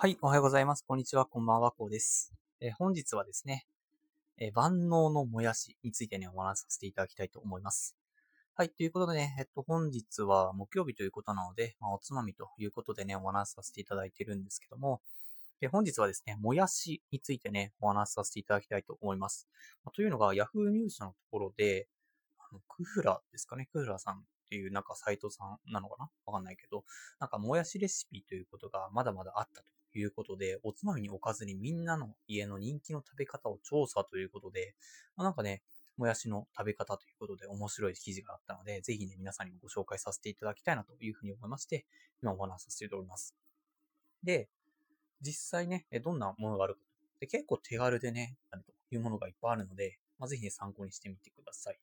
はい、おはようございます。こんにちは、こんばんは、こうです。えー、本日はですね、えー、万能のもやしについてね、お話しさせていただきたいと思います。はい、ということでね、えっと、本日は木曜日ということなので、まあ、おつまみということでね、お話しさせていただいているんですけども、え本日はですね、もやしについてね、お話しさせていただきたいと思います。まあ、というのが、Yahoo ニュースのところで、あのクフラですかね、クフラさんっていうなんかサイトさんなのかな？わかんないけど、なんかもやしレシピということがまだまだあったということで、おつまみに置かずにみんなの家の人気の食べ方を調査ということで、まあ、なんかね、もやしの食べ方ということで面白い記事があったので、ぜひね、皆さんにもご紹介させていただきたいなというふうに思いまして、今お話しさせております。で、実際ね、どんなものがあるかで結構手軽でね、あるというものがいっぱいあるので、まあ、ぜひね、参考にしてみてください。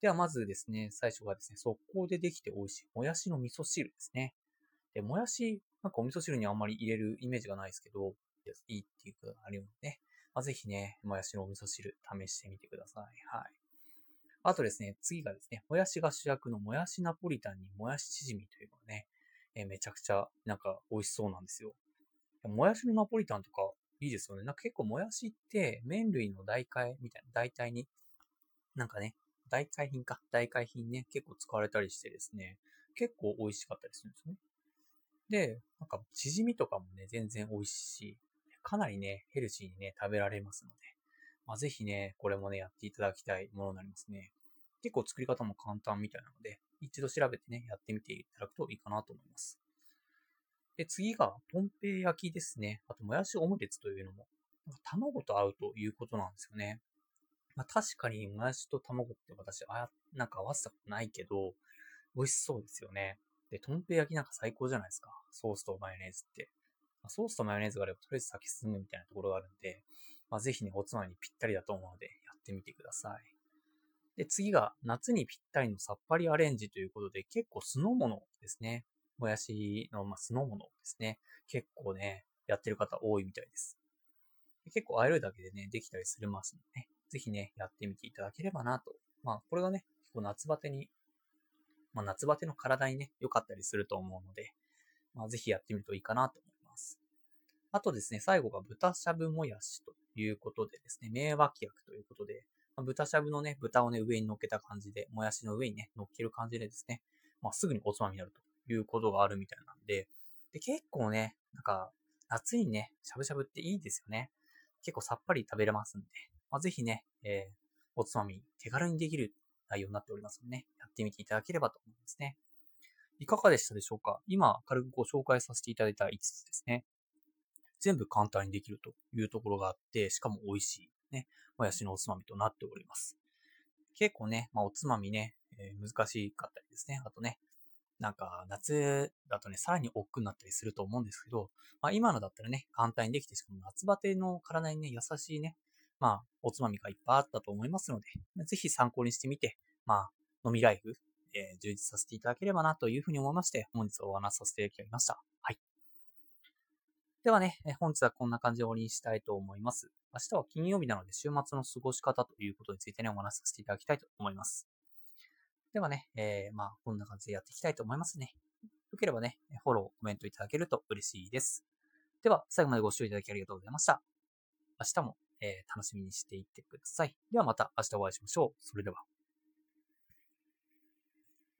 ではまずですね、最初がですね、速攻でできて美味しいもやしの味噌汁ですね。で、もやし、なんかお味噌汁にあんまり入れるイメージがないですけど、いいっていうかあるよね。まあ、ぜひね、もやしのお味噌汁試してみてください。はい。あとですね、次がですね、もやしが主役のもやしナポリタンにもやしチヂミというのがね、えめちゃくちゃなんか美味しそうなんですよ。もやしのナポリタンとかいいですよね。なんか結構もやしって麺類の代替みたいな、代替に、なんかね、代替品か、代替品ね、結構使われたりしてですね、結構美味しかったりするんですね。で、なんか、チヂミとかもね、全然美味しい。かなりね、ヘルシーにね、食べられますので、まあ、ぜひね、これもね、やっていただきたいものになりますね。結構作り方も簡単みたいなので、一度調べてね、やってみていただくといいかなと思います。で、次が、とんぺい焼きですね。あと、もやしオムレツというのも、なんか卵と合うということなんですよね。まあ、確かに、もやしと卵って私、あ、なんか合わせたことないけど、美味しそうですよね。で、とんぺい焼きなんか最高じゃないですか。ソースとマヨネーズって。ま、ソースとマヨネーズがあれば、とりあえず先進むみたいなところがあるんで、まあ、ぜひね、おつまみにぴったりだと思うので、やってみてください。で、次が、夏にぴったりのさっぱりアレンジということで、結構酢の物ですね。もやしの、まあ、酢の物ですね。結構ね、やってる方多いみたいです。結構あえるだけでね、できたりするますのでね、ぜひね、やってみていただければなと。まあ、これがね、結構夏バテにまあ、夏バテの体にね、良かったりすると思うので、まあ、ぜひやってみるといいかなと思います。あとですね、最後が豚しゃぶもやしということでですね、名脇役ということで、まあ、豚しゃぶのね、豚をね、上に乗っけた感じで、もやしの上にね、乗っける感じでですね、まあ、すぐにおつまみになるということがあるみたいなんで、で、結構ね、なんか、夏にね、しゃぶしゃぶっていいですよね。結構さっぱり食べれますんで、まあ、ぜひね、えー、おつまみ手軽にできる内容になっておりますのでね、やってみていただければと思いますね。いかがでしたでしょうか？今、軽くご紹介させていただいた5つですね。全部簡単にできるというところがあって、しかも美味しい、ね、もやしのおつまみとなっております。結構ね、まあ、おつまみね、えー、難しかったりですね。あとね、なんか夏だとね、さらに億劫になったりすると思うんですけど、まあ今のだったらね、簡単にできて、しかも夏バテの体にね、優しいね、まあ、おつまみがいっぱいあったと思いますので、ぜひ参考にしてみて、まあ、飲みライフ、えー、充実させていただければなというふうに思いまして、本日はお話しさせていただきました。はい。ではね、本日はこんな感じで終わりにしたいと思います。明日は金曜日なので週末の過ごし方ということについてね、お話しさせていただきたいと思います。ではね、えー、まあ、こんな感じでやっていきたいと思いますね。よければね、フォロー、コメントいただけると嬉しいです。では、最後までご視聴いただきありがとうございました。明日もえー、楽しみにしていってください。ではまた明日お会いしましょう。それでは。